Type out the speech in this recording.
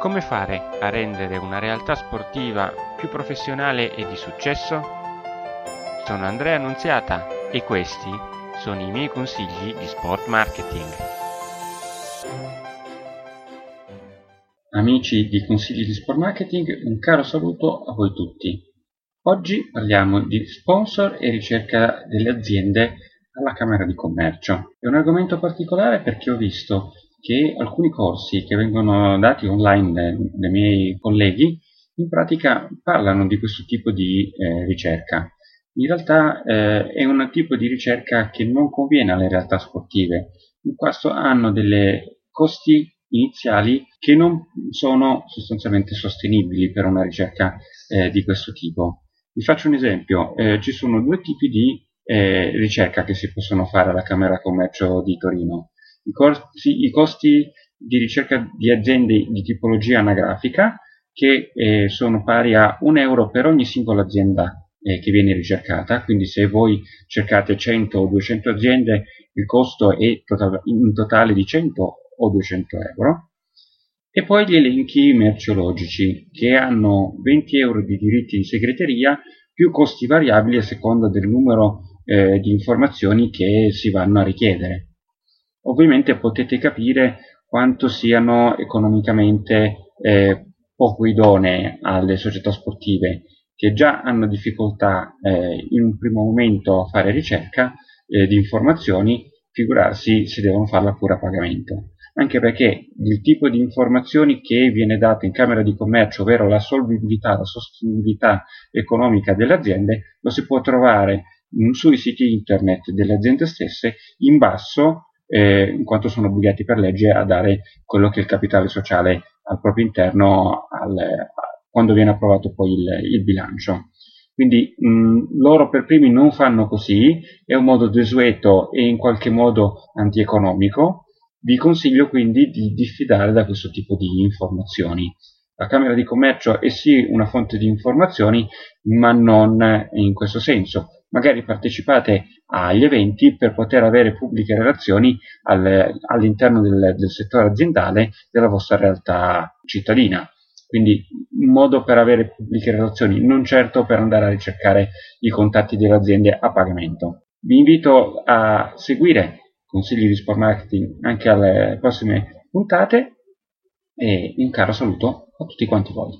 Come fare a rendere una realtà sportiva più professionale e di successo? Sono Andrea Annunziata e questi sono i miei consigli di sport marketing. Amici di Consigli di Sport Marketing, un caro saluto a voi tutti. Oggi parliamo di sponsor e ricerca delle aziende alla Camera di Commercio. È un argomento particolare perché ho visto che alcuni corsi che vengono dati online dai, dai miei colleghi in pratica parlano di questo tipo di eh, ricerca. In realtà eh, è un tipo di ricerca che non conviene alle realtà sportive, in quanto hanno delle costi iniziali che non sono sostanzialmente sostenibili per una ricerca eh, di questo tipo. Vi faccio un esempio, eh, ci sono due tipi di eh, ricerca che si possono fare alla Camera Commercio di Torino i costi, i costi di ricerca di aziende di tipologia anagrafica che eh, sono pari a 1 euro per ogni singola azienda eh, che viene ricercata, quindi se voi cercate 100 o 200 aziende il costo è total, in totale di 100 o 200 euro. E poi gli elenchi merceologici che hanno 20 euro di diritti di segreteria più costi variabili a seconda del numero eh, di informazioni che si vanno a richiedere. Ovviamente potete capire quanto siano economicamente eh, poco idonee alle società sportive che già hanno difficoltà eh, in un primo momento a fare ricerca eh, di informazioni, figurarsi se devono farla pure a pagamento. Anche perché il tipo di informazioni che viene dato in Camera di Commercio, ovvero la solvibilità, la sostenibilità economica delle aziende, lo si può trovare sui siti internet delle aziende stesse in basso eh, in quanto sono obbligati per legge a dare quello che è il capitale sociale al proprio interno al, quando viene approvato poi il, il bilancio. Quindi mh, loro per primi non fanno così, è un modo desueto e in qualche modo antieconomico. Vi consiglio quindi di diffidare da questo tipo di informazioni. La Camera di Commercio è sì una fonte di informazioni, ma non in questo senso magari partecipate agli eventi per poter avere pubbliche relazioni al, all'interno del, del settore aziendale della vostra realtà cittadina. Quindi un modo per avere pubbliche relazioni, non certo per andare a ricercare i contatti delle aziende a pagamento. Vi invito a seguire consigli di sport marketing anche alle prossime puntate e un caro saluto a tutti quanti voi.